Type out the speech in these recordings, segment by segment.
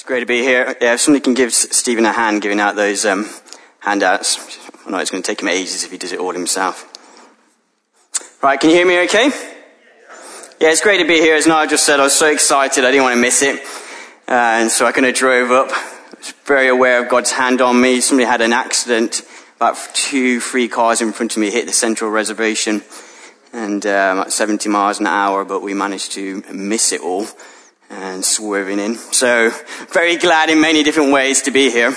It's great to be here. Yeah, if somebody can give Stephen a hand giving out those um, handouts. I know it's going to take him ages if he does it all himself. Right, can you hear me okay? Yeah, it's great to be here. As Nigel just said, I was so excited. I didn't want to miss it. Uh, and so I kind of drove up. I was very aware of God's hand on me. Somebody had an accident. About two, three cars in front of me hit the central reservation and um, at 70 miles an hour, but we managed to miss it all and swerving in. So very glad in many different ways to be here.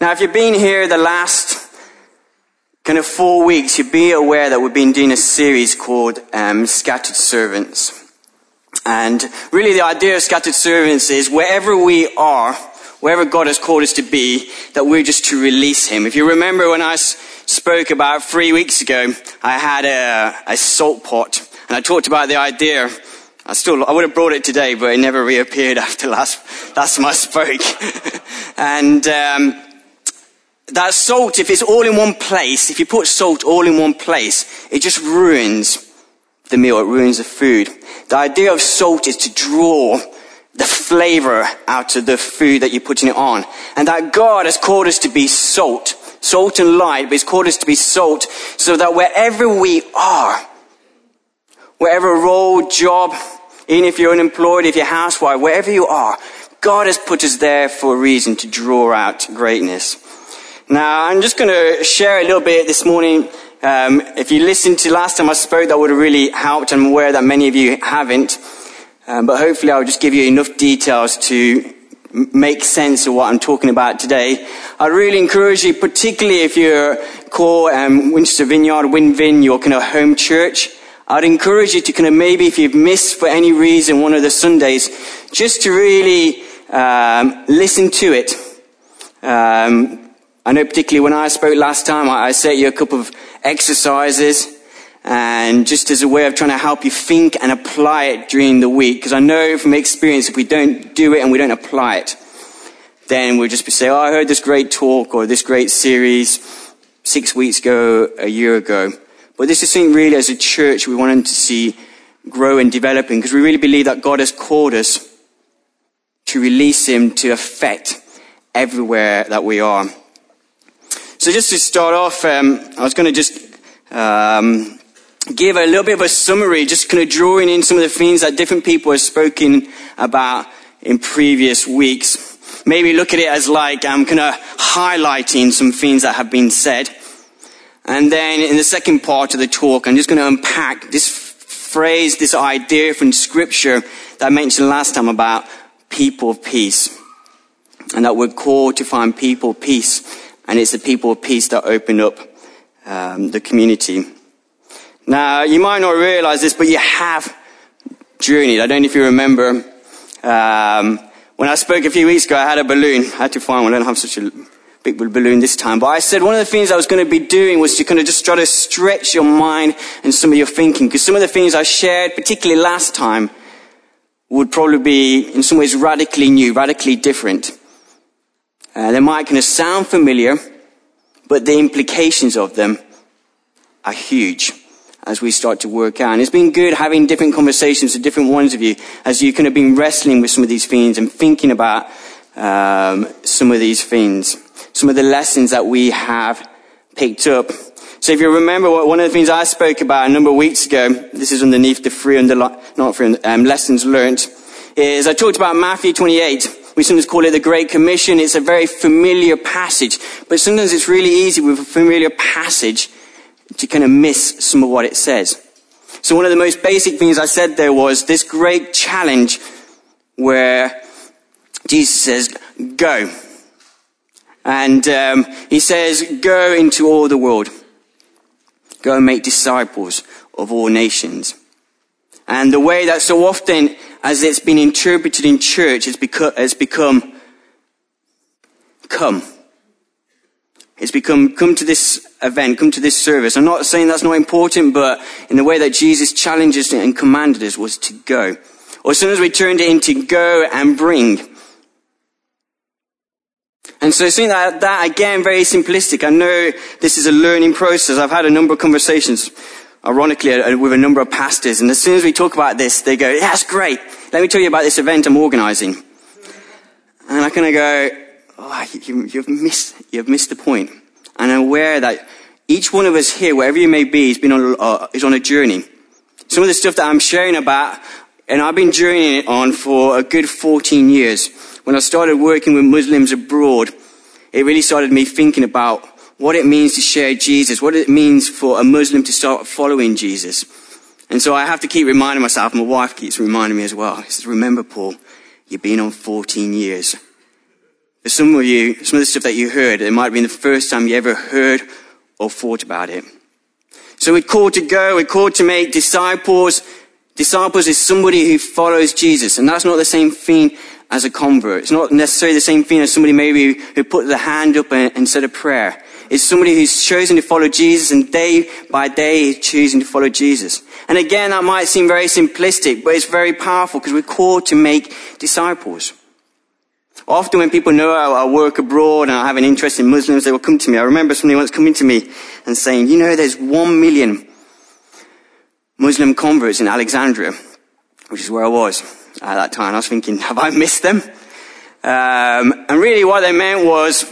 Now, if you've been here the last kind of four weeks, you'd be aware that we've been doing a series called um, Scattered Servants. And really the idea of scattered servants is wherever we are, wherever God has called us to be, that we're just to release Him. If you remember when I spoke about three weeks ago, I had a, a salt pot and I talked about the idea I still, I would have brought it today, but it never reappeared after last, last time I spoke. and, um, that salt, if it's all in one place, if you put salt all in one place, it just ruins the meal. It ruins the food. The idea of salt is to draw the flavor out of the food that you're putting it on. And that God has called us to be salt. Salt and light, but He's called us to be salt so that wherever we are, wherever role, job, even if you're unemployed, if you're housewife, wherever you are, God has put us there for a reason to draw out greatness. Now, I'm just going to share a little bit this morning. Um, if you listened to last time I spoke, that would have really helped. I'm aware that many of you haven't. Um, but hopefully I'll just give you enough details to make sense of what I'm talking about today. I really encourage you, particularly if you're core um, Winchester Vineyard, Winvin, your kind of home church, I'd encourage you to kind of maybe if you've missed for any reason one of the Sundays, just to really um, listen to it. Um, I know particularly when I spoke last time, I, I set you a couple of exercises and just as a way of trying to help you think and apply it during the week. Because I know from experience, if we don't do it and we don't apply it, then we'll just be saying, oh, I heard this great talk or this great series six weeks ago, a year ago. But this is something really as a church we want to see grow and developing because we really believe that God has called us to release Him to affect everywhere that we are. So just to start off, um, I was going to just um, give a little bit of a summary, just kind of drawing in some of the things that different people have spoken about in previous weeks. Maybe look at it as like I'm kind of highlighting some things that have been said. And then in the second part of the talk, I'm just going to unpack this phrase, this idea from scripture that I mentioned last time about people of peace. And that we're called to find people of peace. And it's the people of peace that open up um, the community. Now, you might not realize this, but you have journeyed. I don't know if you remember. Um, when I spoke a few weeks ago, I had a balloon. I had to find one. I don't have such a big balloon this time. But I said one of the things I was going to be doing was to kind of just try to stretch your mind and some of your thinking. Because some of the things I shared, particularly last time, would probably be in some ways radically new, radically different. Uh, they might kind of sound familiar, but the implications of them are huge as we start to work out. And it's been good having different conversations with different ones of you as you kind of been wrestling with some of these things and thinking about um, some of these things some of the lessons that we have picked up. So if you remember what one of the things I spoke about a number of weeks ago, this is underneath the three under, not three, um, lessons learned, is I talked about Matthew 28. We sometimes call it the Great Commission. It's a very familiar passage, but sometimes it's really easy with a familiar passage to kind of miss some of what it says. So one of the most basic things I said there was this great challenge where Jesus says, go. And um, he says, Go into all the world. Go and make disciples of all nations. And the way that so often, as it's been interpreted in church, has become, has become come. It's become, come to this event, come to this service. I'm not saying that's not important, but in the way that Jesus challenged us and commanded us was to go. Or as soon as we turned it into go and bring, and so seeing that, that again, very simplistic. I know this is a learning process. I've had a number of conversations, ironically, uh, with a number of pastors. And as soon as we talk about this, they go, that's great. Let me tell you about this event I'm organizing. And I kind of go, oh, you, you've missed, you've missed the point. And I'm aware that each one of us here, wherever you may be, is, been on, uh, is on a journey. Some of the stuff that I'm sharing about, and I've been journeying it on for a good 14 years. When I started working with Muslims abroad, it really started me thinking about what it means to share Jesus, what it means for a Muslim to start following Jesus. And so I have to keep reminding myself, my wife keeps reminding me as well. She says, remember, Paul, you've been on 14 years. For some of you, some of the stuff that you heard, it might have been the first time you ever heard or thought about it. So we're called to go, we're called to make disciples. Disciples is somebody who follows Jesus, and that's not the same thing as a convert. It's not necessarily the same thing as somebody maybe who put their hand up and said a prayer. It's somebody who's chosen to follow Jesus and day by day is choosing to follow Jesus. And again, that might seem very simplistic, but it's very powerful because we're called to make disciples. Often when people know I, work abroad and I have an interest in Muslims, they will come to me. I remember somebody once coming to me and saying, you know, there's one million Muslim converts in Alexandria, which is where I was at that time. I was thinking, have I missed them? Um, and really what they meant was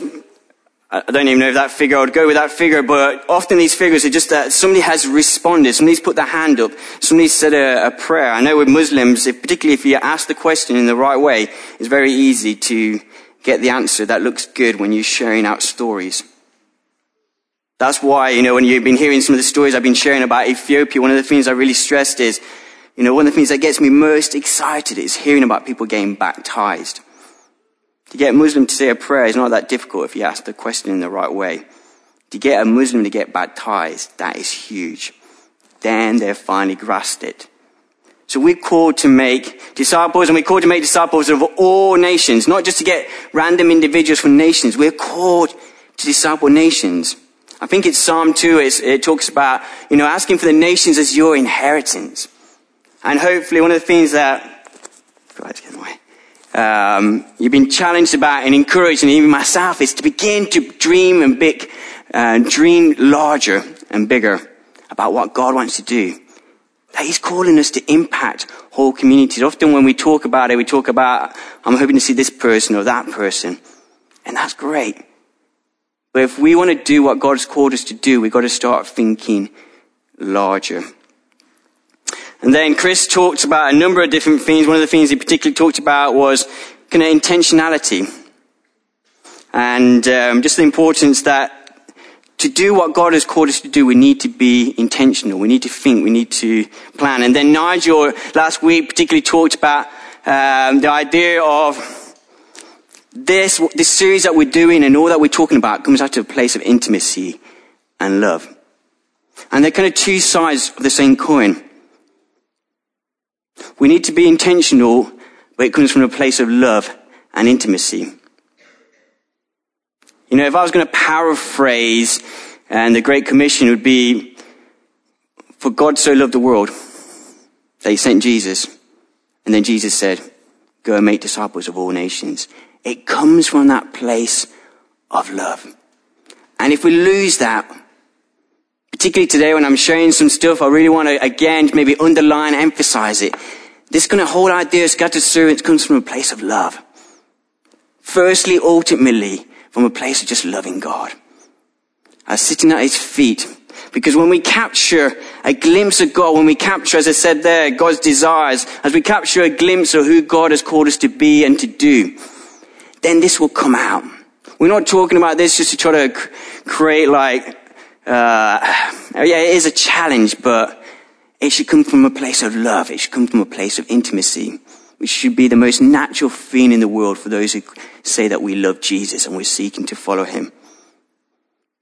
I don't even know if that figure, I would go with that figure, but often these figures are just that somebody has responded, somebody's put their hand up, somebody said a, a prayer. I know with Muslims, if, particularly if you ask the question in the right way, it's very easy to get the answer that looks good when you're sharing out stories. That's why, you know, when you've been hearing some of the stories I've been sharing about Ethiopia, one of the things I really stressed is, you know, one of the things that gets me most excited is hearing about people getting baptized. To get a Muslim to say a prayer is not that difficult if you ask the question in the right way. To get a Muslim to get baptized, that is huge. Then they've finally grasped it. So we're called to make disciples and we're called to make disciples of all nations, not just to get random individuals from nations. We're called to disciple nations. I think it's Psalm 2, it talks about, you know, asking for the nations as your inheritance. And hopefully one of the things that, um, you've been challenged about and encouraged, and even myself, is to begin to dream and big, uh, dream larger and bigger about what God wants to do. That He's calling us to impact whole communities. Often when we talk about it, we talk about, I'm hoping to see this person or that person. And that's great. But if we want to do what God's called us to do, we've got to start thinking larger. And then Chris talked about a number of different things. One of the things he particularly talked about was kind of intentionality. And um, just the importance that to do what God has called us to do, we need to be intentional. We need to think. We need to plan. And then Nigel last week particularly talked about um, the idea of this, this series that we're doing and all that we're talking about comes out of a place of intimacy and love. And they're kind of two sides of the same coin. We need to be intentional, but it comes from a place of love and intimacy. You know, if I was going to paraphrase, and the Great Commission would be, for God so loved the world that he sent Jesus. And then Jesus said, go and make disciples of all nations. It comes from that place of love. And if we lose that, particularly today when I'm sharing some stuff, I really want to again maybe underline, emphasize it. This kind of whole idea of scattered servants comes from a place of love. Firstly, ultimately, from a place of just loving God. As sitting at his feet. Because when we capture a glimpse of God, when we capture, as I said there, God's desires, as we capture a glimpse of who God has called us to be and to do, then this will come out. We're not talking about this just to try to create like, uh, yeah, it is a challenge, but it should come from a place of love. It should come from a place of intimacy, which should be the most natural thing in the world for those who say that we love Jesus and we're seeking to follow him.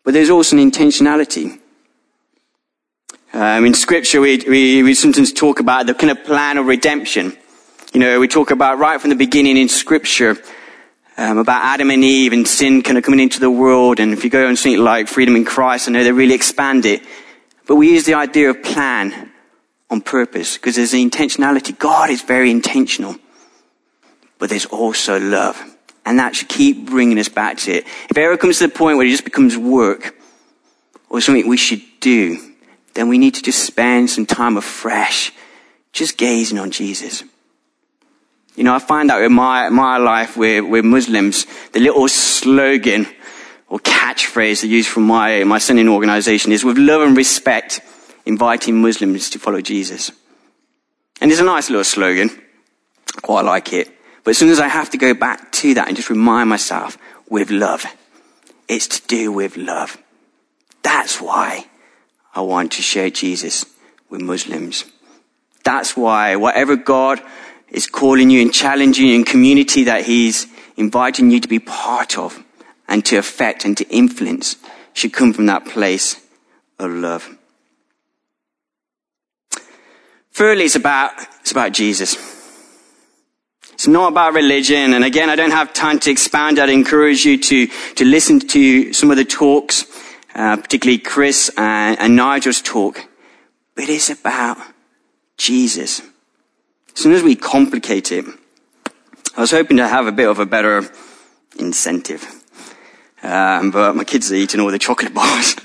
But there's also an intentionality. Um, in scripture, we, we, we sometimes talk about the kind of plan of redemption. You know, we talk about right from the beginning in scripture, um, about Adam and Eve and sin kind of coming into the world. And if you go on something like freedom in Christ, I know they really expand it. But we use the idea of plan on purpose because there's an intentionality. God is very intentional, but there's also love. And that should keep bringing us back to it. If it comes to the point where it just becomes work or something we should do, then we need to just spend some time afresh just gazing on Jesus. You know, I find out in my, my life with, with Muslims, the little slogan or catchphrase they use from my, my sending organization is with love and respect, inviting Muslims to follow Jesus. And it's a nice little slogan. I quite like it. But as soon as I have to go back to that and just remind myself with love, it's to do with love. That's why I want to share Jesus with Muslims. That's why whatever God is calling you and challenging you in community that He's inviting you to be part of and to affect and to influence should come from that place of love. Thirdly, it's about, it's about Jesus. It's not about religion. And again, I don't have time to expand. I'd encourage you to, to listen to some of the talks, uh, particularly Chris and, and Nigel's talk. But it's about Jesus. As soon as we complicate it, I was hoping to have a bit of a better incentive. Um, but my kids are eating all the chocolate bars.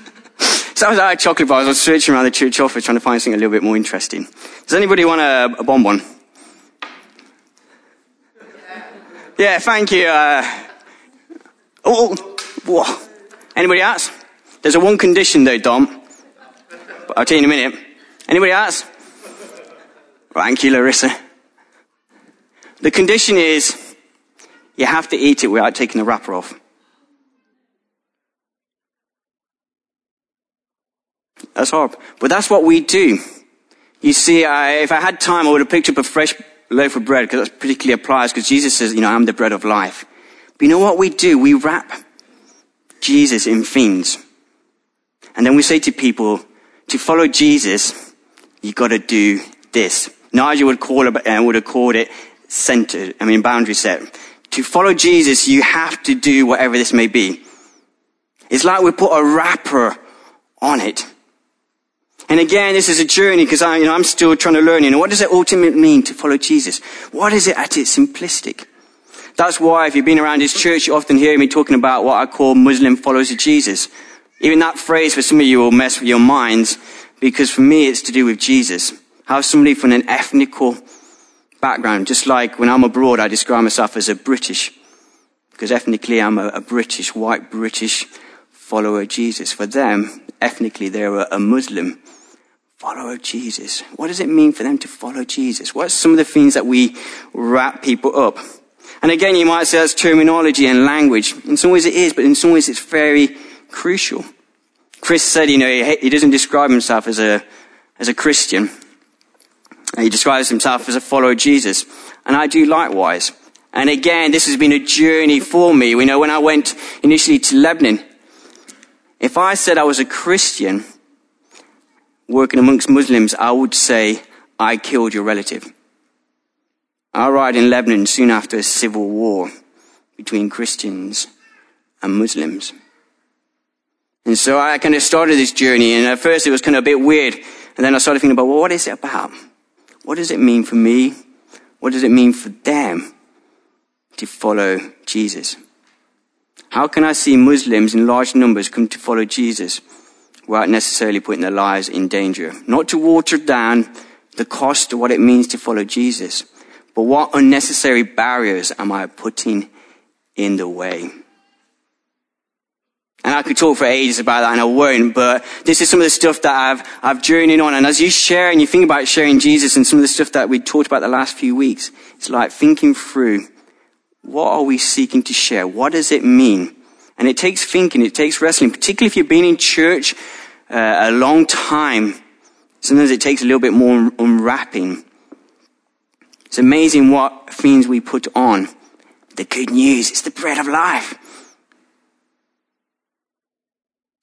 So I was out of chocolate bars. I was searching around the church office trying to find something a little bit more interesting. Does anybody want a, a bonbon? Yeah, thank you. Uh, oh. Anybody else? There's a one condition though, Dom. I'll tell you in a minute. Anybody else? Thank you, Larissa. The condition is you have to eat it without taking the wrapper off. That's hard. But that's what we do. You see, I, if I had time, I would have picked up a fresh loaf of bread because that particularly applies because Jesus says, you know, I'm the bread of life. But you know what we do? We wrap Jesus in things. And then we say to people, to follow Jesus, you gotta do this. Nigel would call it, uh, would have called it centered, I mean boundary set. To follow Jesus, you have to do whatever this may be. It's like we put a wrapper on it. And again, this is a journey because I, you know, I'm still trying to learn, you know, what does it ultimately mean to follow Jesus? What is it at its simplistic? That's why if you've been around this church, you often hear me talking about what I call Muslim followers of Jesus. Even that phrase for some of you will mess with your minds because for me it's to do with Jesus. How somebody from an ethnical background, just like when I'm abroad, I describe myself as a British because ethnically I'm a, a British, white British follower of Jesus. For them, ethnically, they're a, Muslim follow Jesus. What does it mean for them to follow Jesus? What are some of the things that we wrap people up? And again, you might say that's terminology and language. In some ways it is, but in some ways it's very crucial. Chris said, you know, he, he doesn't describe himself as a, as a Christian. He describes himself as a follower of Jesus. And I do likewise. And again, this has been a journey for me. We know when I went initially to Lebanon, if I said I was a Christian, working amongst Muslims, I would say, I killed your relative. I arrived in Lebanon soon after a civil war between Christians and Muslims. And so I kind of started this journey, and at first it was kind of a bit weird. And then I started thinking about, well, what is it about? What does it mean for me? What does it mean for them to follow Jesus? How can I see Muslims in large numbers come to follow Jesus? without necessarily putting their lives in danger. Not to water down the cost of what it means to follow Jesus, but what unnecessary barriers am I putting in the way? And I could talk for ages about that and I won't, but this is some of the stuff that I've, I've journeyed on. And as you share and you think about sharing Jesus and some of the stuff that we talked about the last few weeks, it's like thinking through what are we seeking to share? What does it mean? And it takes thinking, it takes wrestling, particularly if you've been in church uh, a long time. Sometimes it takes a little bit more unwrapping. It's amazing what things we put on. The good news, it's the bread of life.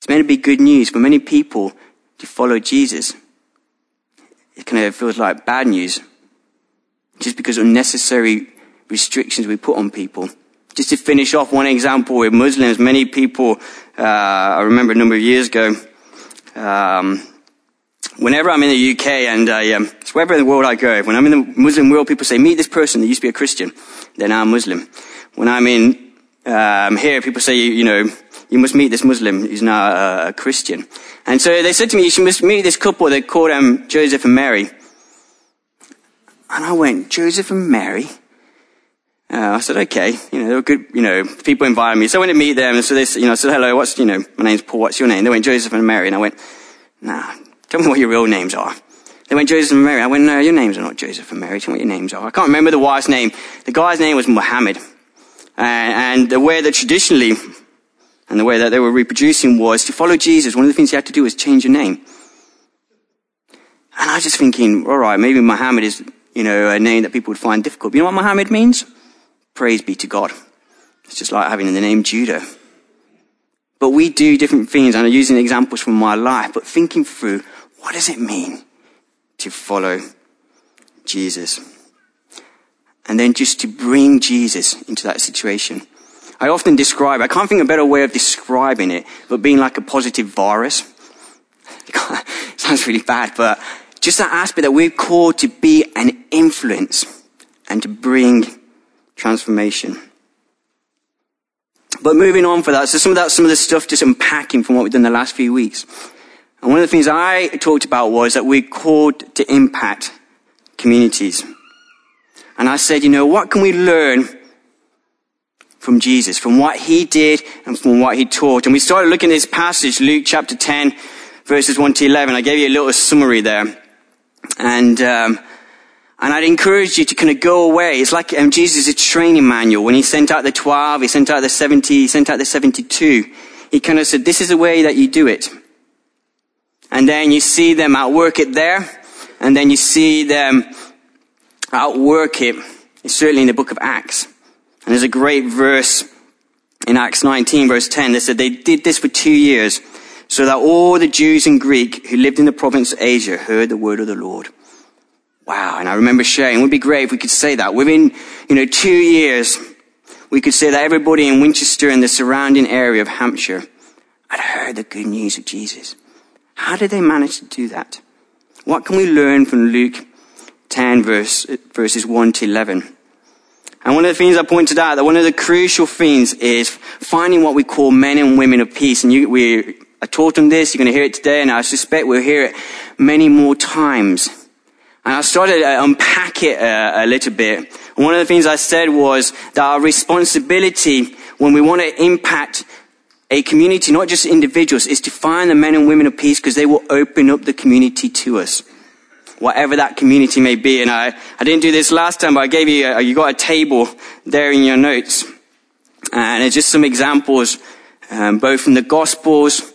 It's meant to be good news for many people to follow Jesus. It kind of feels like bad news. Just because unnecessary restrictions we put on people. Just to finish off one example with Muslims, many people, uh, I remember a number of years ago, um, whenever I'm in the UK and I, um, it's wherever in the world I go, when I'm in the Muslim world, people say, meet this person that used to be a Christian. They're now Muslim. When I'm in um, here, people say, you, you, know, you must meet this Muslim who's now a, Christian. And so they said to me, you must meet this couple. They called um, Joseph and Mary. And I went, Joseph and Mary? Uh, I said, okay, you know, they were good, you know, people invited me. So I went to meet them, and so they, you know, I said, hello, what's, you know, my name's Paul, what's your name? They went, Joseph and Mary, and I went, nah, tell me what your real names are. They went, Joseph and Mary. I went, no, your names are not Joseph and Mary, tell me what your names are. I can't remember the wife's name. The guy's name was Muhammad. And, and the way that traditionally, and the way that they were reproducing was to follow Jesus, one of the things you had to do was change your name. And I was just thinking, all right, maybe Muhammad is, you know, a name that people would find difficult. You know what Muhammad means? Praise be to God. It's just like having the name Judah. But we do different things, and I'm using examples from my life, but thinking through, what does it mean to follow Jesus? And then just to bring Jesus into that situation. I often describe, I can't think of a better way of describing it, but being like a positive virus. Sounds really bad, but just that aspect that we're called to be an influence and to bring transformation. But moving on for that, so some of that, some of the stuff just unpacking from what we've done the last few weeks. And one of the things I talked about was that we're called to impact communities. And I said, you know, what can we learn from Jesus, from what he did and from what he taught? And we started looking at this passage, Luke chapter 10, verses 1 to 11. I gave you a little summary there. And, um, and I'd encourage you to kind of go away. It's like um, Jesus' training manual. When he sent out the 12, he sent out the 70, he sent out the 72. He kind of said, this is the way that you do it. And then you see them outwork it there. And then you see them outwork it. Certainly in the book of Acts. And there's a great verse in Acts 19 verse 10 that said they did this for two years so that all the Jews and Greek who lived in the province of Asia heard the word of the Lord. Wow. And I remember sharing, it would be great if we could say that. Within, you know, two years, we could say that everybody in Winchester and the surrounding area of Hampshire had heard the good news of Jesus. How did they manage to do that? What can we learn from Luke 10 verse, verses 1 to 11? And one of the things I pointed out that one of the crucial things is finding what we call men and women of peace. And you, we, I taught them this, you're going to hear it today, and I suspect we'll hear it many more times. And I started to unpack it a, a little bit. And one of the things I said was that our responsibility when we want to impact a community, not just individuals, is to find the men and women of peace because they will open up the community to us. Whatever that community may be. And I, I didn't do this last time, but I gave you, a, you got a table there in your notes. And it's just some examples, um, both from the Gospels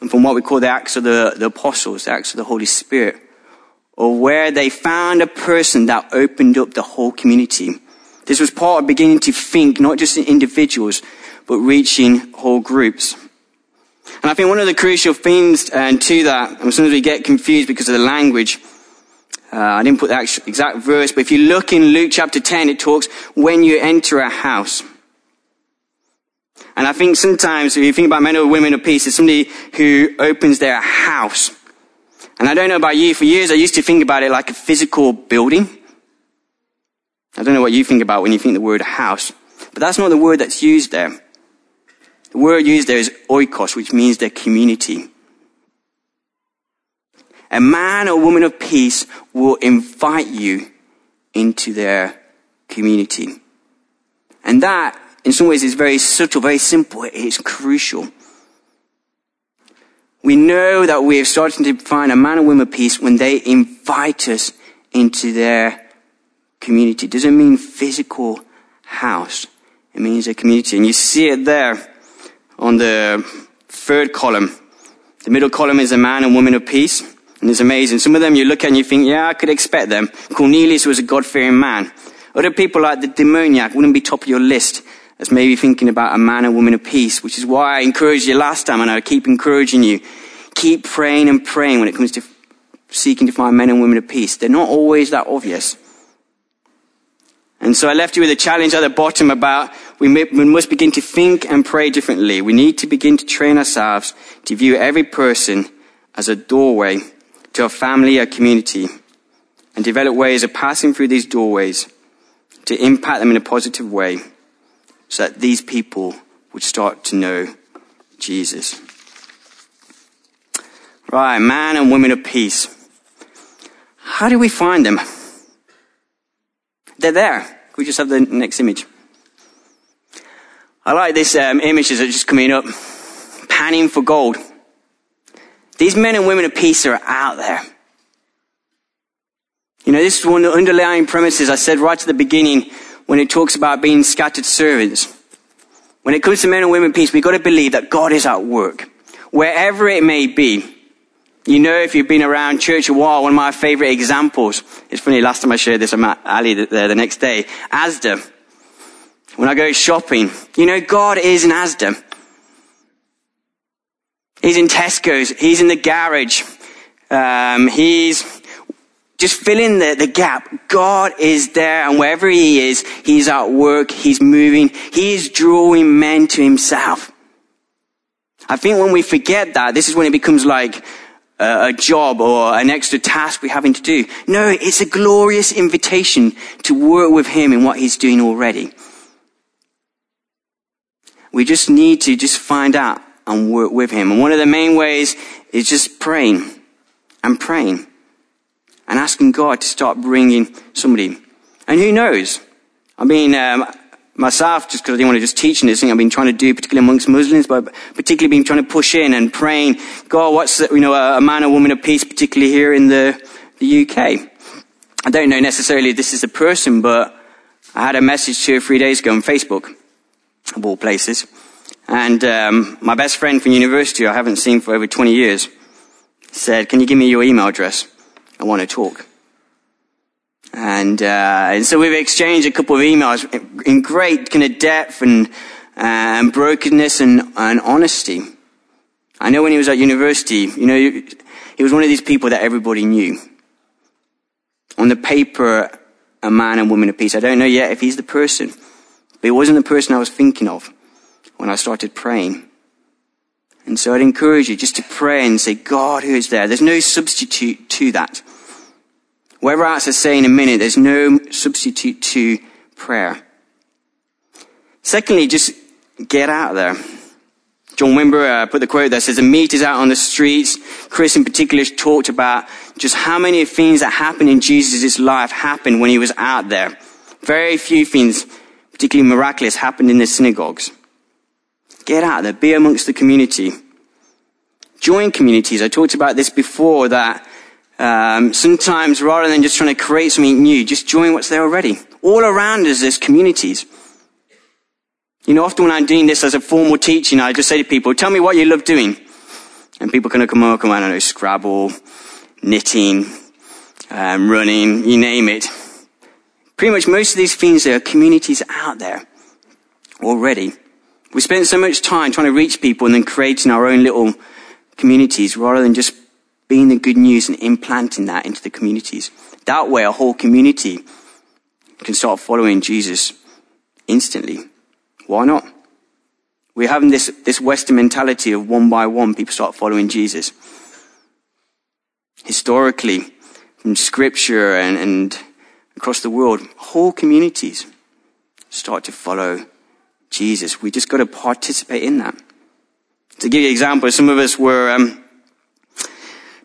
and from what we call the Acts of the, the Apostles, the Acts of the Holy Spirit or where they found a person that opened up the whole community. This was part of beginning to think not just in individuals, but reaching whole groups. And I think one of the crucial things uh, to that, and sometimes we get confused because of the language, uh, I didn't put the exact verse, but if you look in Luke chapter 10, it talks when you enter a house. And I think sometimes if you think about men or women of peace, it's somebody who opens their house and I don't know about you, for years I used to think about it like a physical building. I don't know what you think about when you think the word house, but that's not the word that's used there. The word used there is oikos, which means their community. A man or woman of peace will invite you into their community. And that, in some ways, is very subtle, very simple. It's crucial. We know that we are starting to find a man and woman of peace when they invite us into their community. It doesn't mean physical house. It means a community. And you see it there on the third column. The middle column is a man and woman of peace. And it's amazing. Some of them you look at and you think, yeah, I could expect them. Cornelius was a God-fearing man. Other people like the demoniac wouldn't be top of your list as maybe thinking about a man and woman of peace, which is why I encouraged you last time and I keep encouraging you. Keep praying and praying when it comes to seeking to find men and women of peace. They're not always that obvious. And so I left you with a challenge at the bottom about we, may, we must begin to think and pray differently. We need to begin to train ourselves to view every person as a doorway to a family, a community, and develop ways of passing through these doorways to impact them in a positive way so that these people would start to know Jesus. Right, man and women of peace. How do we find them? They're there. We just have the next image? I like this um, image that's just coming up. Panning for gold. These men and women of peace are out there. You know, this is one of the underlying premises I said right at the beginning when it talks about being scattered servants. When it comes to men and women of peace, we've got to believe that God is at work. Wherever it may be. You know, if you've been around church a while, one of my favorite examples, it's funny, last time I shared this, I'm at Ali there the next day, Asda. When I go shopping, you know, God is in Asda. He's in Tesco's. He's in the garage. Um, he's just filling the, the gap. God is there and wherever he is, he's at work. He's moving. He is drawing men to himself. I think when we forget that, this is when it becomes like a, a job or an extra task we're having to do. No, it's a glorious invitation to work with him in what he's doing already. We just need to just find out and work with him. And one of the main ways is just praying and praying and asking God to start bringing somebody. And who knows? I mean, um, myself, just because I didn't want to just teach this thing, I've been trying to do, particularly amongst Muslims, but particularly been trying to push in and praying, God, what's, you know, a, man or woman of peace, particularly here in the, the UK. I don't know necessarily this is a person, but I had a message two or three days ago on Facebook, of all places. And um, my best friend from university, I haven't seen for over 20 years, said, can you give me your email address? I want to talk. And, uh, and so we've exchanged a couple of emails in great kind of depth and, uh, and brokenness and, and honesty. I know when he was at university, you know, he was one of these people that everybody knew. On the paper, a man and woman of peace. I don't know yet if he's the person, but he wasn't the person I was thinking of when I started praying. And so I'd encourage you just to pray and say, God, who is there? There's no substitute to that. Whatever else I say in a minute, there's no substitute to prayer. Secondly, just get out there. John Wimber uh, put the quote that says, the meat is out on the streets. Chris in particular talked about just how many things that happened in Jesus' life happened when he was out there. Very few things, particularly miraculous, happened in the synagogues. Get out there. Be amongst the community. Join communities. I talked about this before that um, sometimes rather than just trying to create something new, just join what's there already. All around us there's communities. You know, often when I'm doing this as a formal teaching, I just say to people, tell me what you love doing. And people of come up and I don't know, Scrabble, knitting, um, running, you name it. Pretty much most of these things, there are communities out there already. We spend so much time trying to reach people and then creating our own little communities rather than just being the good news and implanting that into the communities. That way, a whole community can start following Jesus instantly. Why not? We're having this, this Western mentality of one by one, people start following Jesus. Historically, from scripture and, and across the world, whole communities start to follow Jesus. We just got to participate in that. To give you an example, some of us were um,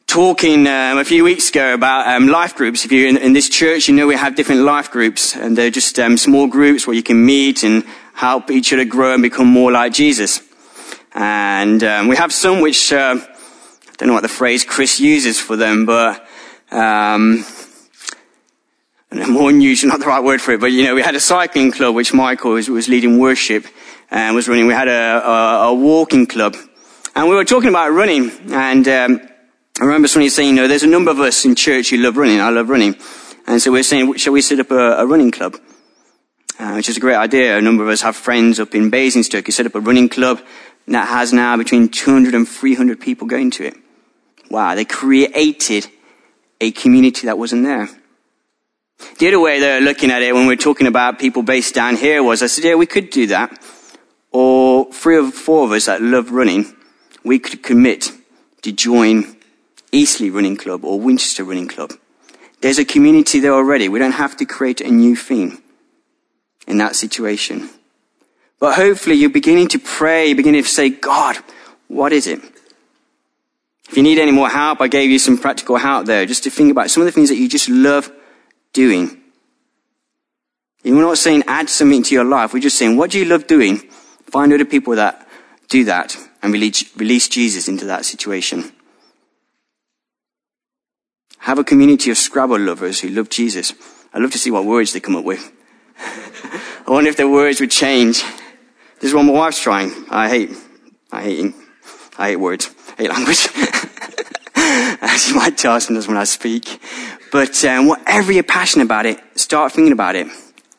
talking um, a few weeks ago about um, life groups. If you're in, in, this church, you know we have different life groups, and they're just um, small groups where you can meet and help each other grow and become more like Jesus. And um, we have some which uh, I don't know what the phrase Chris uses for them, but um, more unusual, not the right word for it, but you know, we had a cycling club which Michael was, was leading worship and was running. We had a, a, a, walking club, and we were talking about running, and um, I remember somebody saying, you know, there's a number of us in church who love running. I love running. And so we're saying, shall we set up a, a running club? Uh, which is a great idea. A number of us have friends up in Basingstoke who set up a running club that has now between 200 and 300 people going to it. Wow, they created a community that wasn't there. The other way they're looking at it when we're talking about people based down here was, I said, yeah, we could do that. Or three or four of us that love running, we could commit to join Eastleigh Running Club or Winchester Running Club. There's a community there already. We don't have to create a new thing in that situation. But hopefully you're beginning to pray, you're beginning to say, God, what is it? If you need any more help, I gave you some practical help there, just to think about some of the things that you just love doing. We're not saying add something to your life. We're just saying, what do you love doing? Find other people that do that and release, release Jesus into that situation. Have a community of Scrabble lovers who love Jesus. I'd love to see what words they come up with. I wonder if their words would change. This is what my wife's trying. I hate, I hate, I hate words. I hate language. You might tell sometimes when I speak. But um, whatever you're passionate about it, start thinking about it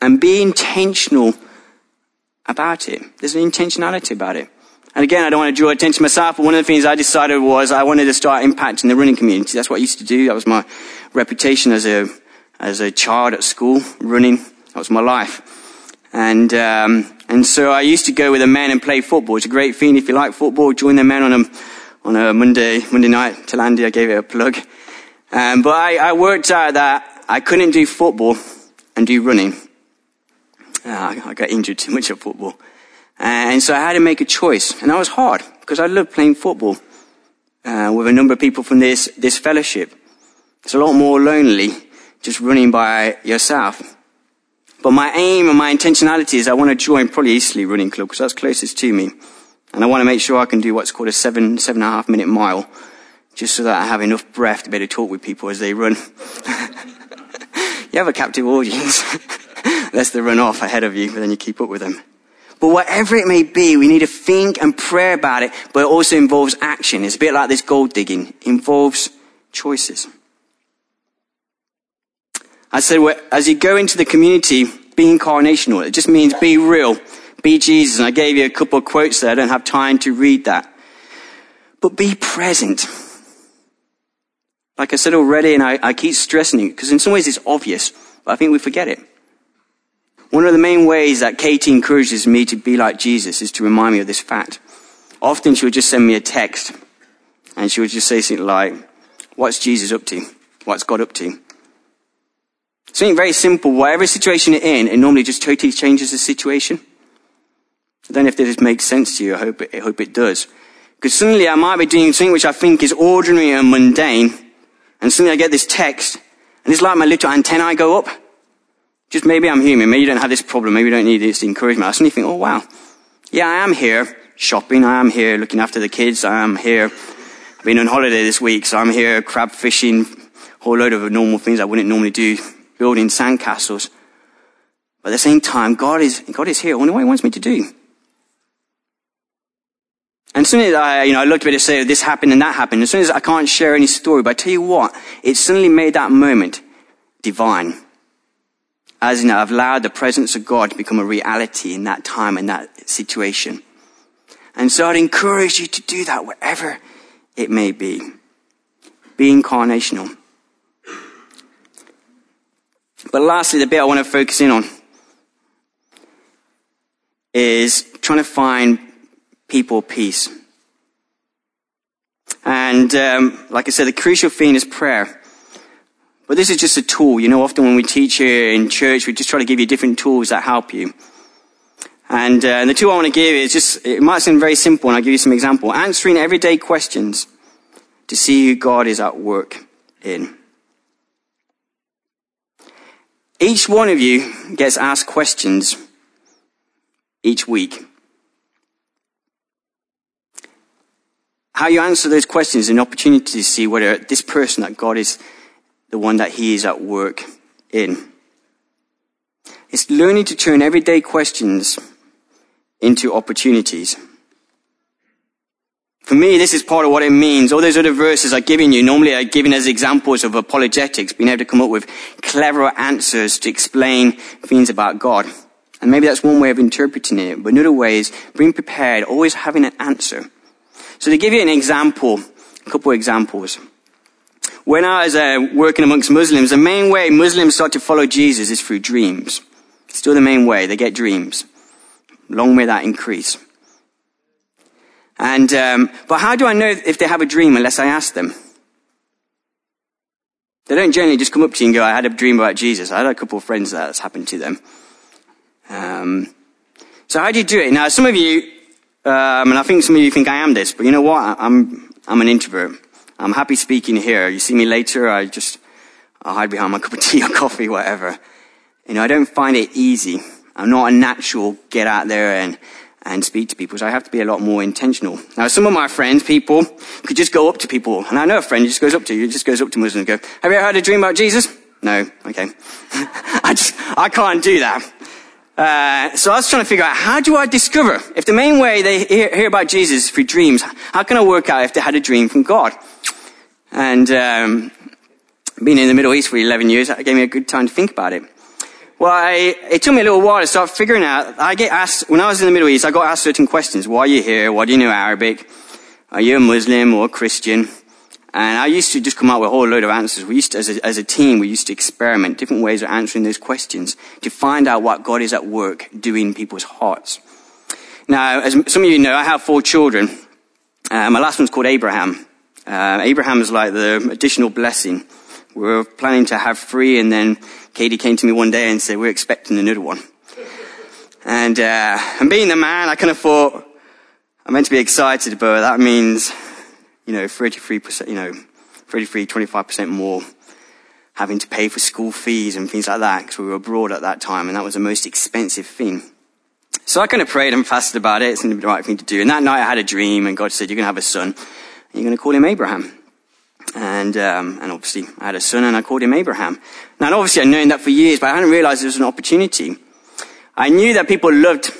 and be intentional about it. There's an intentionality about it. And again, I don't want to draw attention to myself, but one of the things I decided was I wanted to start impacting the running community. That's what I used to do. That was my reputation as a, as a child at school, running. That was my life. And, um, and so I used to go with the men and play football. It's a great thing. If you like football, join the men on a, on a Monday, Monday night. Till Andy, I gave it a plug. Um, but I, I worked out that I couldn't do football and do running. Uh, I got injured too much at football. And so I had to make a choice. And that was hard because I loved playing football uh, with a number of people from this, this fellowship. It's a lot more lonely just running by yourself. But my aim and my intentionality is I want to join probably Eastleigh Running Club because that's closest to me. And I want to make sure I can do what's called a seven, seven and a half minute mile just so that I have enough breath to be able to talk with people as they run. you have a captive audience. Unless they run off ahead of you, but then you keep up with them. But whatever it may be, we need to think and pray about it, but it also involves action. It's a bit like this gold digging. It involves choices. I said, as you go into the community, be incarnational. It just means be real. Be Jesus. And I gave you a couple of quotes there. I don't have time to read that. But be present. Like I said already, and I, I keep stressing it, because in some ways it's obvious, but I think we forget it. One of the main ways that Katie encourages me to be like Jesus is to remind me of this fact. Often she would just send me a text and she would just say something like, what's Jesus up to? What's God up to? Something very simple. Whatever situation you're in, it normally just totally changes the situation. I don't know if this makes sense to you. I hope it, I hope it does. Because suddenly I might be doing something which I think is ordinary and mundane, and suddenly I get this text, and it's like my little antennae go up. Just maybe I'm human. Maybe you don't have this problem. Maybe you don't need this encouragement. I suddenly think, oh wow. Yeah, I am here shopping. I am here looking after the kids. I am here I've been on holiday this week. So I'm here crab fishing, a whole load of normal things I wouldn't normally do, building sandcastles. But at the same time, God is, God is here. I wonder what he wants me to do. And as soon as I, you know, I looked at it say, this happened and that happened, as soon as I can't share any story, but I tell you what, it suddenly made that moment divine as you know, I've allowed the presence of God to become a reality in that time and that situation. And so I'd encourage you to do that wherever it may be. Be incarnational. But lastly, the bit I want to focus in on is trying to find people peace. And um, like I said, the crucial thing is prayer. But this is just a tool. You know, often when we teach here in church, we just try to give you different tools that help you. And, uh, and the tool I want to give is just, it might seem very simple, and I'll give you some example. Answering everyday questions to see who God is at work in. Each one of you gets asked questions each week. How you answer those questions is an opportunity to see whether this person that God is the one that he is at work in. It's learning to turn everyday questions into opportunities. For me, this is part of what it means. All those other verses I've given you, normally are given as examples of apologetics, being able to come up with clever answers to explain things about God. And maybe that's one way of interpreting it, but another way is being prepared, always having an answer. So to give you an example, a couple of examples. When I was uh, working amongst Muslims, the main way Muslims start to follow Jesus is through dreams. Still the main way. They get dreams. Long may that increase. And, um, but how do I know if they have a dream unless I ask them? They don't generally just come up to you and go, I had a dream about Jesus. I had a couple of friends that that's happened to them. Um, so how do you do it? Now, some of you, um, and I think some of you think I am this, but you know what? I'm, I'm an introvert. I'm happy speaking here. You see me later, I just, I'll hide behind my cup of tea or coffee, whatever. You know, I don't find it easy. I'm not a natural get out there and, and speak to people, so I have to be a lot more intentional. Now, some of my friends, people, could just go up to people, and I know a friend who just goes up to you, just goes up to Muslims and go, have you ever had a dream about Jesus? No. Okay. I just, I can't do that. Uh, so I was trying to figure out how do I discover if the main way they hear, hear, about Jesus is through dreams, how can I work out if they had a dream from God? And um, being in the Middle East for 11 years, that gave me a good time to think about it. Well, I, it took me a little while to start figuring out. I get asked when I was in the Middle East, I got asked certain questions: Why are you here? Why do you know Arabic? Are you a Muslim or a Christian? And I used to just come up with a whole load of answers. We used to, as a, as a team, we used to experiment different ways of answering those questions to find out what God is at work doing in people's hearts. Now, as some of you know, I have four children. Uh, my last one's called Abraham. Uh, Abraham is like the additional blessing. We were planning to have three, and then Katie came to me one day and said, we're expecting another one. And, uh, and being the man, I kind of thought, I'm meant to be excited, but that means you know, 33%, you know, 33, 25% more having to pay for school fees and things like that because we were abroad at that time and that was the most expensive thing. So I kind of prayed and fasted about it. It's the right thing to do. And that night I had a dream and God said, you're going to have a son. And you're going to call him Abraham. And, um, and obviously I had a son and I called him Abraham. Now obviously I'd known that for years, but I hadn't realized it was an opportunity. I knew that people loved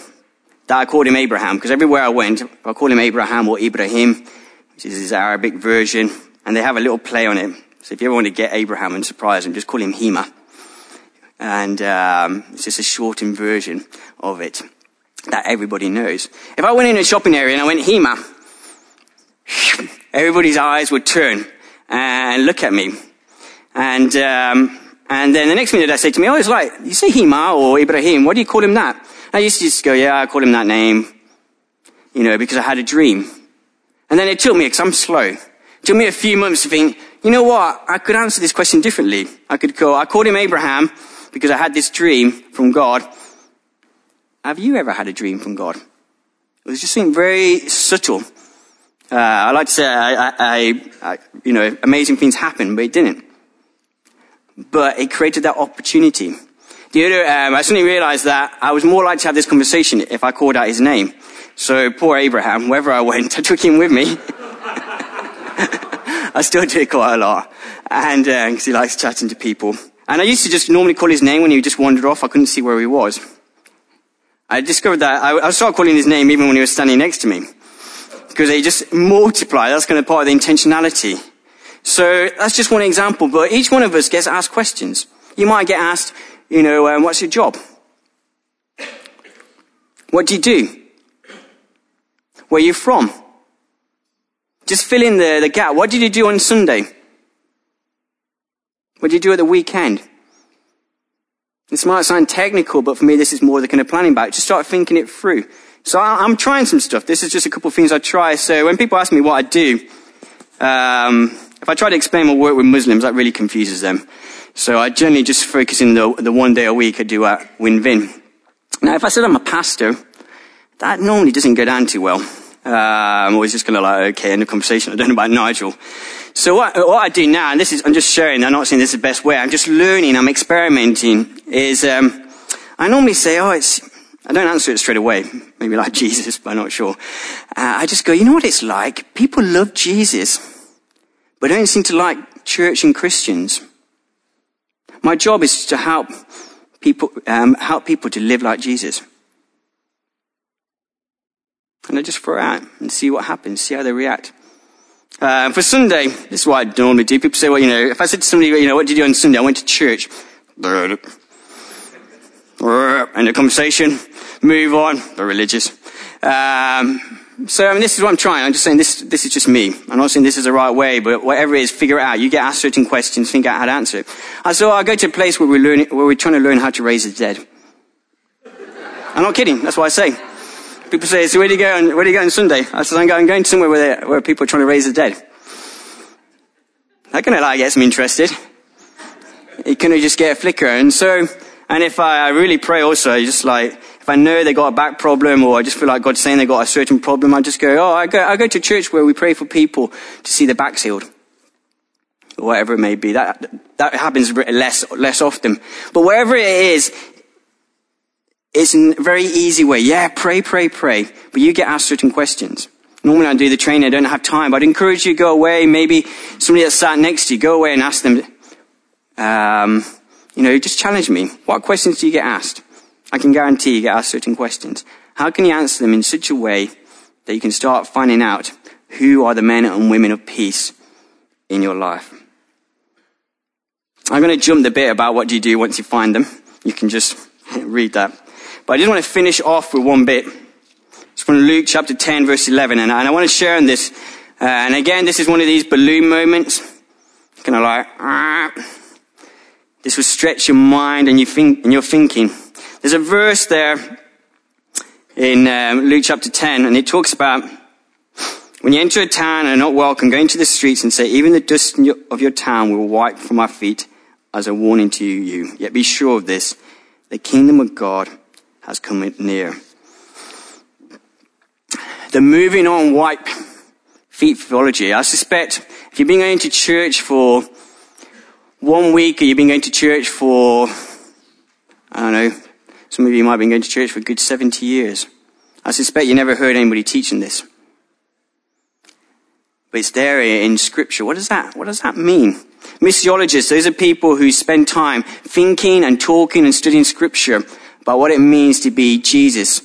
that I called him Abraham because everywhere I went, I called him Abraham or Ibrahim, this is his Arabic version, and they have a little play on it. So if you ever want to get Abraham and surprise him, just call him Hema. And um, it's just a shortened version of it that everybody knows. If I went in a shopping area and I went Hema, everybody's eyes would turn and look at me. And um, and then the next minute I say to me, oh, it's like, you say Hema or Ibrahim, what do you call him that? I used to just go, yeah, I call him that name, you know, because I had a dream. And then it took me, because I'm slow, it took me a few months to think, you know what? I could answer this question differently. I could go, I called him Abraham because I had this dream from God. Have you ever had a dream from God? It was just something very subtle. Uh, I like to say, I, I, I, you know, amazing things happen, but it didn't. But it created that opportunity. The other, um, I suddenly realized that I was more likely to have this conversation if I called out his name. So poor Abraham, wherever I went, I took him with me. I still do it quite a lot. And, uh, cause he likes chatting to people. And I used to just normally call his name when he just wandered off. I couldn't see where he was. I discovered that I, I started calling his name even when he was standing next to me. Because they just multiply. That's kind of part of the intentionality. So that's just one example, but each one of us gets asked questions. You might get asked, you know, um, what's your job? What do you do? Where are you from? Just fill in the, the gap. What did you do on Sunday? What did you do at the weekend? This might sound technical, but for me, this is more the kind of planning back. Just start thinking it through. So I, am trying some stuff. This is just a couple of things I try. So when people ask me what I do, um, if I try to explain my work with Muslims, that really confuses them. So I generally just focus in the, the one day a week I do at Winvin. Now, if I said I'm a pastor, that normally doesn't go down too well. Uh, I'm always just going to like, okay, end of conversation. I don't know about Nigel. So what, what I do now, and this is, I'm just sharing, I'm not saying this is the best way, I'm just learning, I'm experimenting, is, um, I normally say, oh, it's, I don't answer it straight away, maybe like Jesus, but I'm not sure. Uh, I just go, you know what it's like? People love Jesus, but don't seem to like church and Christians. My job is to help people, um, help people to live like Jesus. And I just throw it out and see what happens, see how they react. Uh, for Sunday, this is what I normally do. People say, well, you know, if I said to somebody, you know, what did you do on Sunday? I went to church. And the conversation, move on, they're religious. Um, so, I mean, this is what I'm trying. I'm just saying this, this is just me. I'm not saying this is the right way, but whatever it is, figure it out. You get asked certain questions, think out how to answer it. And so I go to a place where we're learning, where we're trying to learn how to raise the dead. I'm not kidding. That's what I say. People say, so where do you go on, where do you go on Sunday? I said, I'm going, I'm going somewhere where, where people are trying to raise the dead. That kind of like gets me interested. You kind of just get a flicker. And so, and if I, I really pray also, just like, if I know they got a back problem or I just feel like God's saying they got a certain problem, I just go, oh, I go, I go to church where we pray for people to see their backs healed. or whatever it may be. That, that happens less, less often. But wherever it is, it's a very easy way. Yeah, pray, pray, pray. But you get asked certain questions. Normally I do the training, I don't have time, but I'd encourage you to go away. Maybe somebody that sat next to you, go away and ask them, um, you know, just challenge me. What questions do you get asked? I can guarantee you get asked certain questions. How can you answer them in such a way that you can start finding out who are the men and women of peace in your life? I'm going to jump the bit about what do you do once you find them. You can just read that. But I just want to finish off with one bit. It's from Luke chapter 10 verse 11. And I, want to share on this. Uh, and again, this is one of these balloon moments. Kind of like, ah. this will stretch your mind and, you think, and your thinking. There's a verse there in um, Luke chapter 10 and it talks about when you enter a town and are not welcome, go into the streets and say, even the dust of your town will wipe from my feet as a warning to you. Yet be sure of this, the kingdom of God has come near. The moving on wipe feet theology. I suspect if you've been going to church for one week or you've been going to church for, I don't know, some of you might have been going to church for a good 70 years. I suspect you never heard anybody teaching this. But it's there in scripture. What does that, what does that mean? Missiologists, those are people who spend time thinking and talking and studying scripture about what it means to be Jesus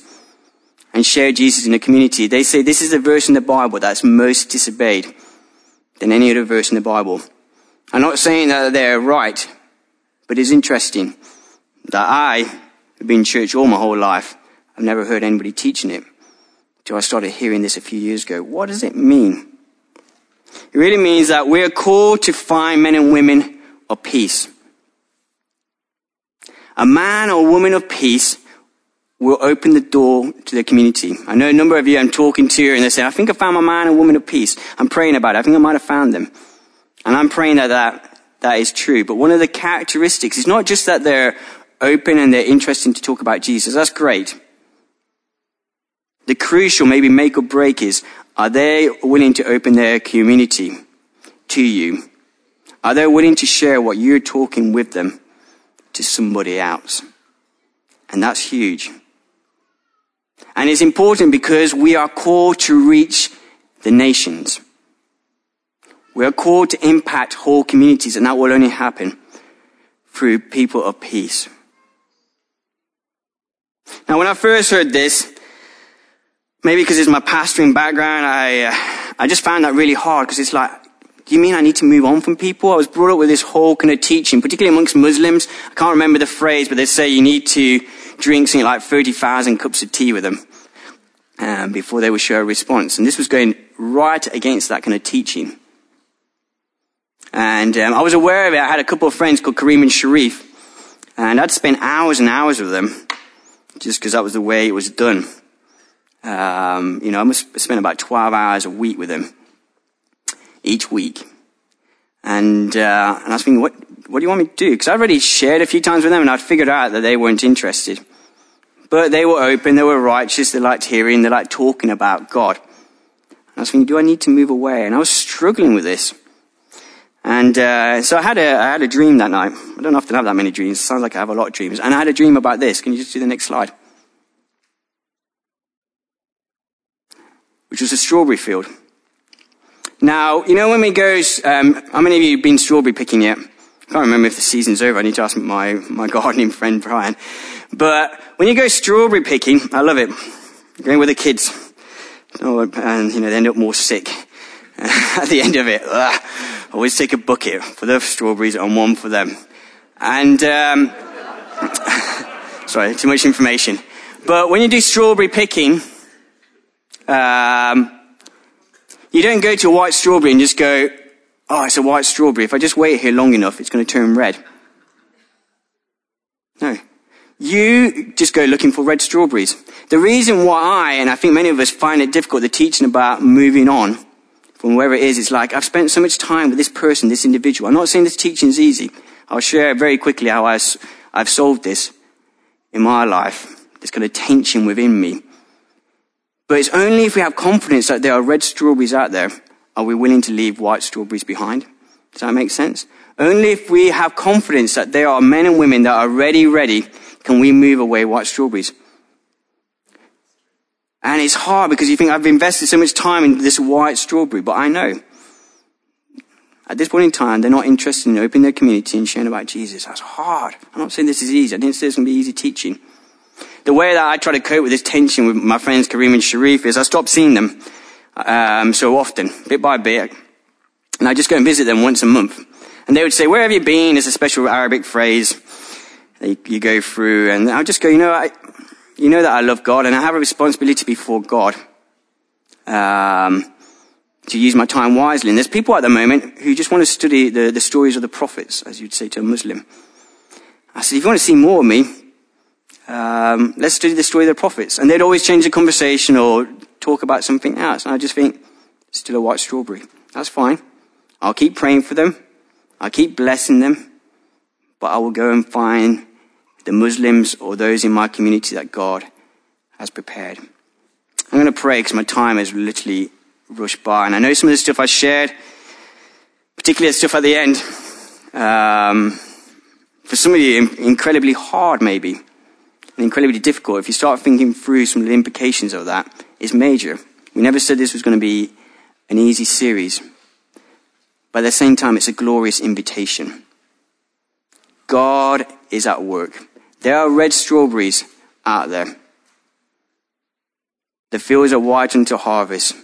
and share Jesus in the community. They say this is the verse in the Bible that's most disobeyed than any other verse in the Bible. I'm not saying that they're right, but it's interesting that I have been in church all my whole life. I've never heard anybody teaching it until I started hearing this a few years ago. What does it mean? It really means that we're called to find men and women of peace. A man or woman of peace will open the door to the community. I know a number of you I'm talking to and they say, I think I found my man or woman of peace. I'm praying about it. I think I might have found them. And I'm praying that that, that is true. But one of the characteristics is not just that they're open and they're interested to talk about Jesus. That's great. The crucial, maybe make or break is, are they willing to open their community to you? Are they willing to share what you're talking with them to somebody else? And that's huge. And it's important because we are called to reach the nations. We are called to impact whole communities, and that will only happen through people of peace. Now, when I first heard this, maybe because it's my pastoring background, I, uh, I just found that really hard because it's like, do you mean I need to move on from people? I was brought up with this whole kind of teaching, particularly amongst Muslims. I can't remember the phrase, but they say you need to drink something like 30,000 cups of tea with them um, before they would show a response. And this was going right against that kind of teaching. And um, I was aware of it. I had a couple of friends called Kareem and Sharif, and I'd spent hours and hours with them just because that was the way it was done. Um, you know, I must spend about 12 hours a week with them each week. And, uh, and I was thinking, what, what do you want me to do? Because I've already shared a few times with them and I'd figured out that they weren't interested. But they were open, they were righteous, they liked hearing, they liked talking about God. And I was thinking, do I need to move away? And I was struggling with this. And uh, so I had, a, I had a dream that night. I don't often have that many dreams. It sounds like I have a lot of dreams. And I had a dream about this. Can you just do the next slide? Which was a strawberry field. Now, you know when we go, um, how many of you have been strawberry picking yet? I can't remember if the season's over. I need to ask my, my gardening friend Brian. But when you go strawberry picking, I love it. Going with the kids. Oh, and, you know, they end up more sick at the end of it. Ugh. Always take a bucket for the strawberries and one for them. And, um, sorry, too much information. But when you do strawberry picking, um, you don't go to a white strawberry and just go, oh, it's a white strawberry. If I just wait here long enough, it's going to turn red. No. You just go looking for red strawberries. The reason why, I, and I think many of us find it difficult, the teaching about moving on from wherever it is, it's like, I've spent so much time with this person, this individual. I'm not saying this teaching is easy. I'll share very quickly how I, I've solved this in my life. This kind of tension within me. But it's only if we have confidence that there are red strawberries out there, are we willing to leave white strawberries behind? Does that make sense? Only if we have confidence that there are men and women that are ready, ready, can we move away white strawberries. And it's hard because you think I've invested so much time in this white strawberry, but I know at this point in time, they're not interested in opening their community and sharing about Jesus. That's hard. I'm not saying this is easy. I didn't say it's going to be easy teaching. The way that I try to cope with this tension with my friends Kareem and Sharif is I stop seeing them um, so often, bit by bit, and I just go and visit them once a month. And they would say, "Where have you been?" It's a special Arabic phrase that you go through, and I'll just go, "You know, I, you know that I love God, and I have a responsibility before God." Um, to use my time wisely. And there's people at the moment who just want to study the, the stories of the prophets, as you'd say to a Muslim. I said, if you want to see more of me, um, let's study the story of the prophets. And they'd always change the conversation or talk about something else. And I just think, still a white strawberry. That's fine. I'll keep praying for them. I'll keep blessing them. But I will go and find the Muslims or those in my community that God has prepared. I'm going to pray because my time is literally rushed by. And I know some of the stuff I shared, particularly the stuff at the end, um, for some of you, incredibly hard maybe, and incredibly difficult. If you start thinking through some of the implications of that, it's major. We never said this was going to be an easy series. But at the same time, it's a glorious invitation. God is at work. There are red strawberries out there. The fields are white unto harvest.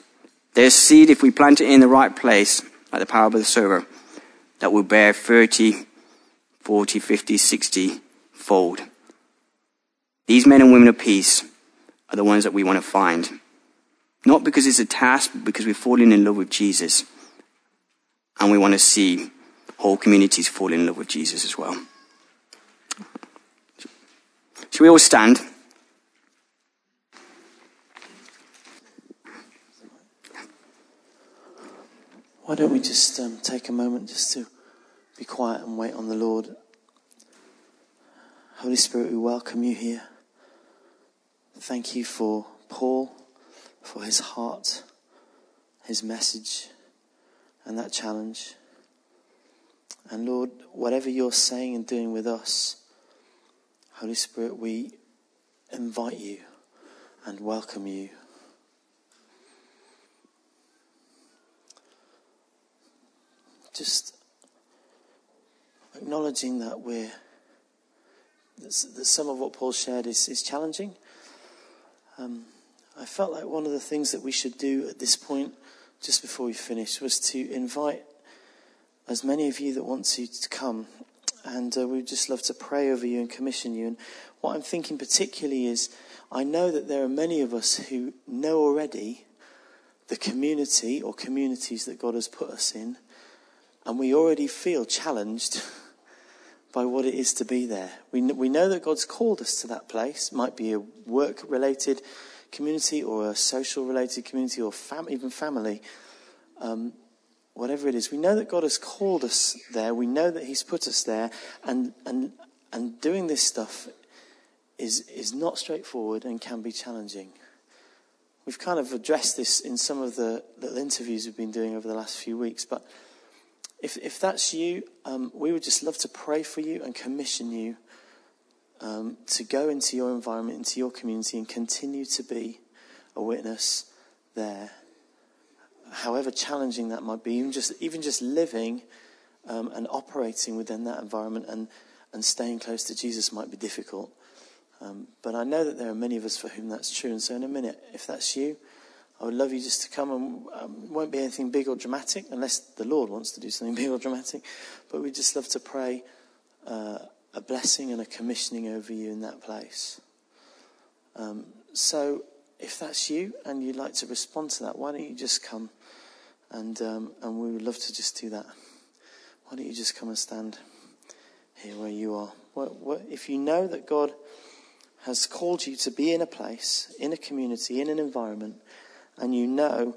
There's seed if we plant it in the right place, like the parable of the sower, that will bear 30, 40, 50, 60 fold. These men and women of peace are the ones that we want to find. Not because it's a task, but because we're falling in love with Jesus. And we want to see whole communities fall in love with Jesus as well. Should we all stand? Why don't we just um, take a moment just to be quiet and wait on the Lord? Holy Spirit, we welcome you here. Thank you for Paul, for his heart, his message, and that challenge. And Lord, whatever you're saying and doing with us, Holy Spirit, we invite you and welcome you. just acknowledging that we're that some of what Paul shared is, is challenging. Um, I felt like one of the things that we should do at this point, just before we finish, was to invite as many of you that want to to come, and uh, we'd just love to pray over you and commission you. And what I'm thinking particularly is, I know that there are many of us who know already the community or communities that God has put us in and we already feel challenged by what it is to be there. We, we know that God's called us to that place. It might be a work related community or a social related community or fam- even family. Um, whatever it is, we know that God has called us there. We know that He's put us there. And, and, and doing this stuff is, is not straightforward and can be challenging. We've kind of addressed this in some of the little interviews we've been doing over the last few weeks, but if, if that's you, um, we would just love to pray for you and commission you um, to go into your environment, into your community, and continue to be a witness there. However challenging that might be, even just, even just living um, and operating within that environment and, and staying close to Jesus might be difficult. Um, but I know that there are many of us for whom that's true. And so, in a minute, if that's you, I would love you just to come and um, won't be anything big or dramatic unless the Lord wants to do something big or dramatic. But we'd just love to pray uh, a blessing and a commissioning over you in that place. Um, so if that's you and you'd like to respond to that, why don't you just come and um, and we would love to just do that. Why don't you just come and stand here where you are? What, what, if you know that God has called you to be in a place, in a community, in an environment and you know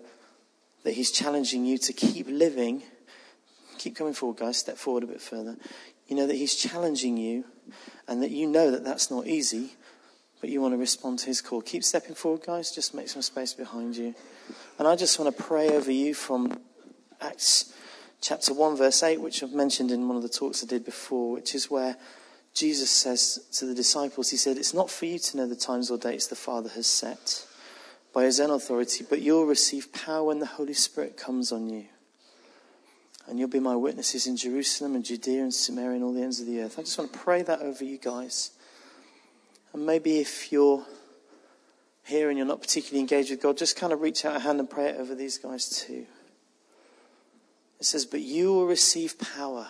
that He's challenging you to keep living, keep coming forward, guys, step forward a bit further. You know that He's challenging you, and that you know that that's not easy, but you want to respond to His call. Keep stepping forward, guys, just make some space behind you. And I just want to pray over you from Acts chapter 1, verse 8, which I've mentioned in one of the talks I did before, which is where Jesus says to the disciples, He said, It's not for you to know the times or dates the Father has set by His own authority, but you'll receive power when the Holy Spirit comes on you. And you'll be my witnesses in Jerusalem and Judea and Samaria and all the ends of the earth. I just want to pray that over you guys. And maybe if you're here and you're not particularly engaged with God, just kind of reach out a hand and pray it over these guys too. It says, But you will receive power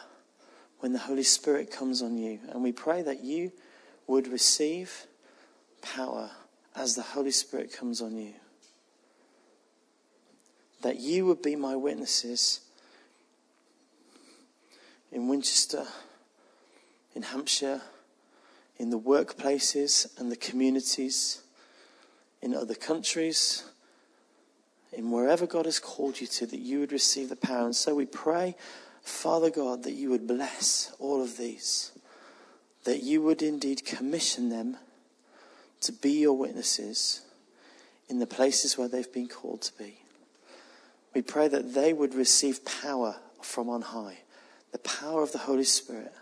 when the Holy Spirit comes on you. And we pray that you would receive power as the Holy Spirit comes on you. That you would be my witnesses in Winchester, in Hampshire, in the workplaces and the communities, in other countries, in wherever God has called you to, that you would receive the power. And so we pray Father God, that you would bless all of these, that you would indeed commission them to be your witnesses in the places where they've been called to be. We pray that they would receive power from on high, the power of the Holy Spirit.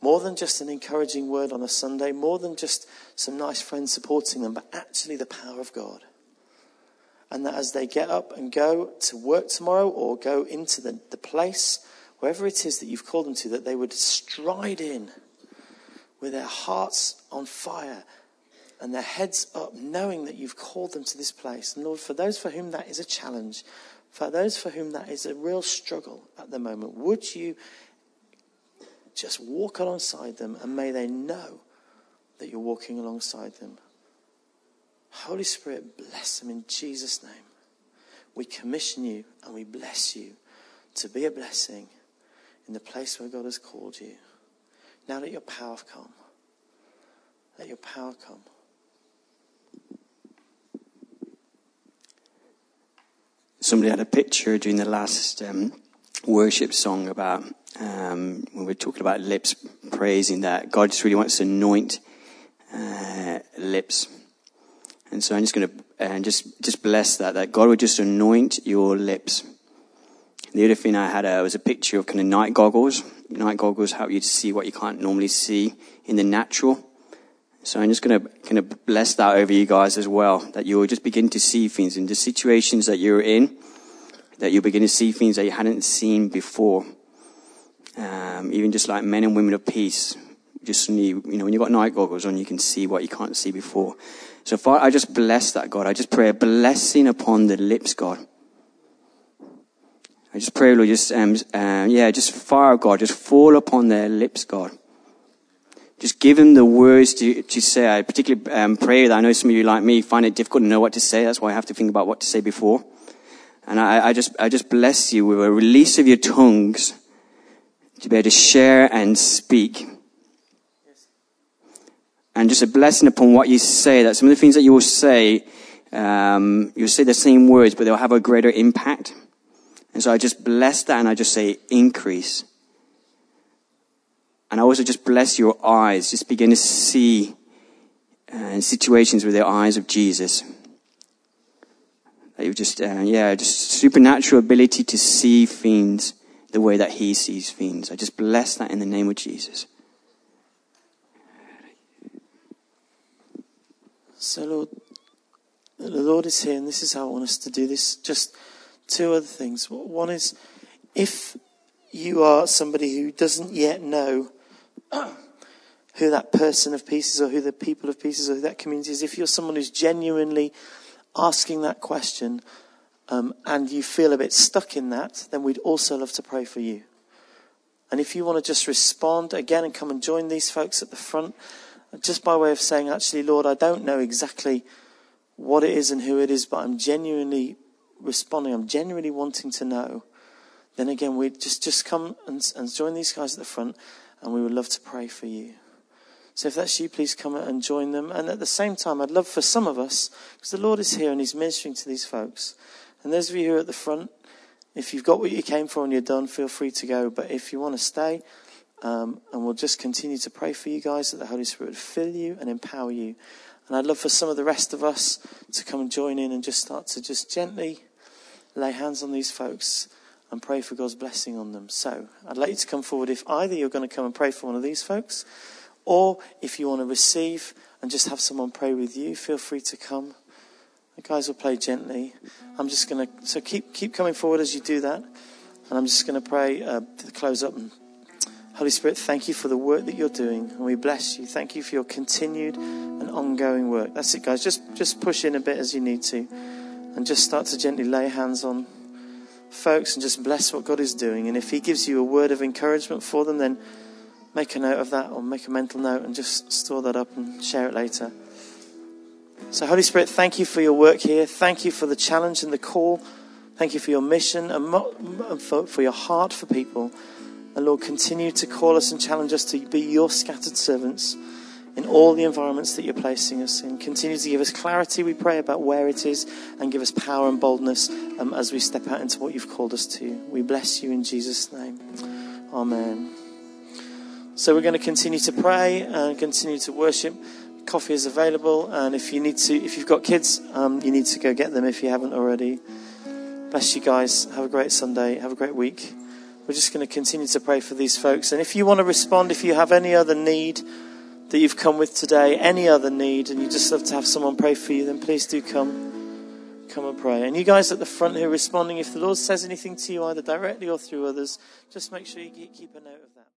More than just an encouraging word on a Sunday, more than just some nice friends supporting them, but actually the power of God and that as they get up and go to work tomorrow or go into the, the place, wherever it is that you've called them to, that they would stride in with their hearts on fire and their heads up, knowing that you've called them to this place. And Lord, for those for whom that is a challenge, for those for whom that is a real struggle at the moment, would you just walk alongside them and may they know that you're walking alongside them? Holy Spirit, bless them in Jesus' name. We commission you and we bless you to be a blessing in the place where God has called you. Now let your power come. Let your power come. Somebody had a picture during the last um, worship song about um, when we are talking about lips praising that God just really wants to anoint uh, lips and so I'm just going to and just just bless that that God would just anoint your lips. The other thing I had uh, was a picture of kind of night goggles. Night goggles help you to see what you can't normally see in the natural. So I'm just going to kind of bless that over you guys as well, that you'll just begin to see things in the situations that you're in, that you'll begin to see things that you hadn't seen before. Um, even just like men and women of peace, just suddenly, you know, when you've got night goggles on, you can see what you can't see before. So, Father, I just bless that, God. I just pray a blessing upon the lips, God. I just pray, Lord, just, um, um, yeah, just fire, God, just fall upon their lips, God. Just give them the words to, to say. I particularly um, pray that I know some of you, like me, find it difficult to know what to say. That's why I have to think about what to say before. And I, I just, I just bless you with a release of your tongues to be able to share and speak and just a blessing upon what you say. That some of the things that you will say, um, you'll say the same words, but they'll have a greater impact. And so I just bless that and I just say increase. And I also just bless your eyes. Just begin to see uh, situations with the eyes of Jesus. You just, uh, yeah, just supernatural ability to see things the way that he sees things. I just bless that in the name of Jesus. So, Lord, the Lord is here, and this is how I want us to do this. Just two other things. One is if you are somebody who doesn't yet know who that person of peace is, or who the people of peace is, or who that community is, if you're someone who's genuinely asking that question um, and you feel a bit stuck in that, then we'd also love to pray for you. And if you want to just respond again and come and join these folks at the front, just by way of saying, actually, Lord, I don't know exactly what it is and who it is, but I'm genuinely responding. I'm genuinely wanting to know. Then again, we just just come and, and join these guys at the front, and we would love to pray for you. So if that's you, please come and join them. And at the same time, I'd love for some of us, because the Lord is here and He's ministering to these folks. And those of you who are at the front, if you've got what you came for and you're done, feel free to go. But if you want to stay, um, and we'll just continue to pray for you guys that the Holy Spirit would fill you and empower you. And I'd love for some of the rest of us to come and join in and just start to just gently lay hands on these folks and pray for God's blessing on them. So I'd like you to come forward if either you're going to come and pray for one of these folks, or if you want to receive and just have someone pray with you, feel free to come. The guys will play gently. I'm just going to, so keep, keep coming forward as you do that. And I'm just going to pray uh, to close up. Holy Spirit, thank you for the work that you're doing. And we bless you. Thank you for your continued and ongoing work. That's it, guys. Just, just push in a bit as you need to. And just start to gently lay hands on folks and just bless what God is doing. And if He gives you a word of encouragement for them, then make a note of that or make a mental note and just store that up and share it later. So, Holy Spirit, thank you for your work here. Thank you for the challenge and the call. Thank you for your mission and for your heart for people. And Lord, continue to call us and challenge us to be your scattered servants in all the environments that you're placing us in. Continue to give us clarity, we pray, about where it is and give us power and boldness um, as we step out into what you've called us to. We bless you in Jesus' name. Amen. So we're going to continue to pray and continue to worship. Coffee is available, and if you need to, if you've got kids, um, you need to go get them if you haven't already. Bless you guys. Have a great Sunday. Have a great week. We're just going to continue to pray for these folks. And if you want to respond, if you have any other need that you've come with today, any other need, and you just love to have someone pray for you, then please do come. Come and pray. And you guys at the front who are responding, if the Lord says anything to you, either directly or through others, just make sure you keep a note of that.